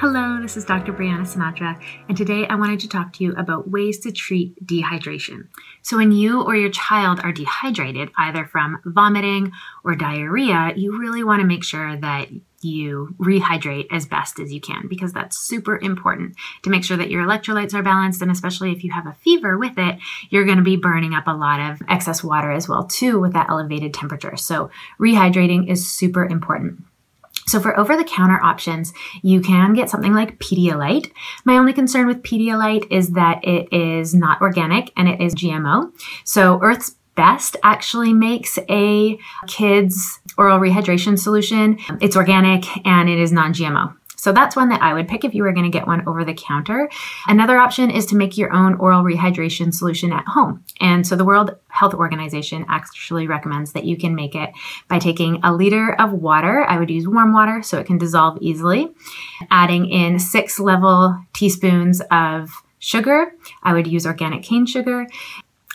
Hello, this is Dr. Brianna Sinatra, and today I wanted to talk to you about ways to treat dehydration. So, when you or your child are dehydrated, either from vomiting or diarrhea, you really want to make sure that you rehydrate as best as you can because that's super important to make sure that your electrolytes are balanced and especially if you have a fever with it you're going to be burning up a lot of excess water as well too with that elevated temperature so rehydrating is super important so for over the counter options, you can get something like Pedialyte. My only concern with Pedialyte is that it is not organic and it is GMO. So Earth's Best actually makes a kids oral rehydration solution. It's organic and it is non-GMO. So that's one that I would pick if you were going to get one over the counter. Another option is to make your own oral rehydration solution at home. And so the World Health Organization actually recommends that you can make it by taking a liter of water. I would use warm water so it can dissolve easily, adding in six level teaspoons of sugar. I would use organic cane sugar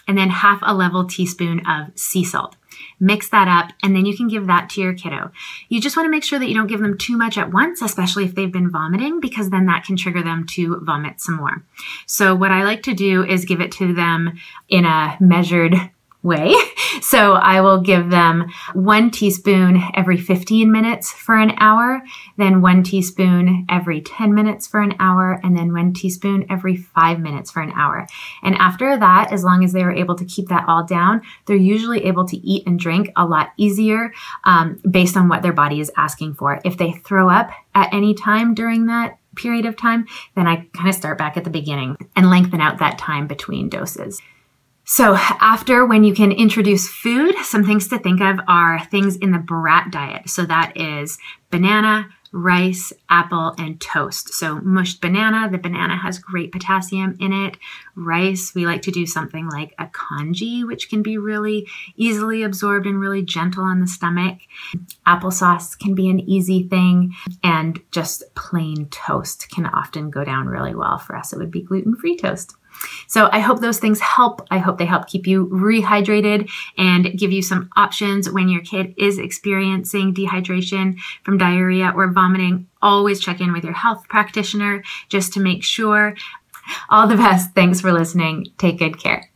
and then half a level teaspoon of sea salt mix that up, and then you can give that to your kiddo. You just want to make sure that you don't give them too much at once, especially if they've been vomiting, because then that can trigger them to vomit some more. So, what I like to do is give it to them in a measured way. So I will give them one teaspoon every 15 minutes for an hour, then one teaspoon every 10 minutes for an hour, and then one teaspoon every five minutes for an hour. And after that, as long as they were able to keep that all down, they're usually able to eat and drink a lot easier um, based on what their body is asking for. If they throw up at any time during that, period of time, then I kind of start back at the beginning and lengthen out that time between doses. So, after when you can introduce food, some things to think of are things in the brat diet. So, that is banana, rice, apple, and toast. So, mushed banana, the banana has great potassium in it. Rice, we like to do something like a congee, which can be really easily absorbed and really gentle on the stomach. Applesauce can be an easy thing, and just plain toast can often go down really well. For us, it would be gluten free toast. So I hope those things help. I hope they help keep you rehydrated and give you some options when your kid is experiencing dehydration from diarrhea or vomiting. Always check in with your health practitioner just to make sure. All the best. Thanks for listening. Take good care.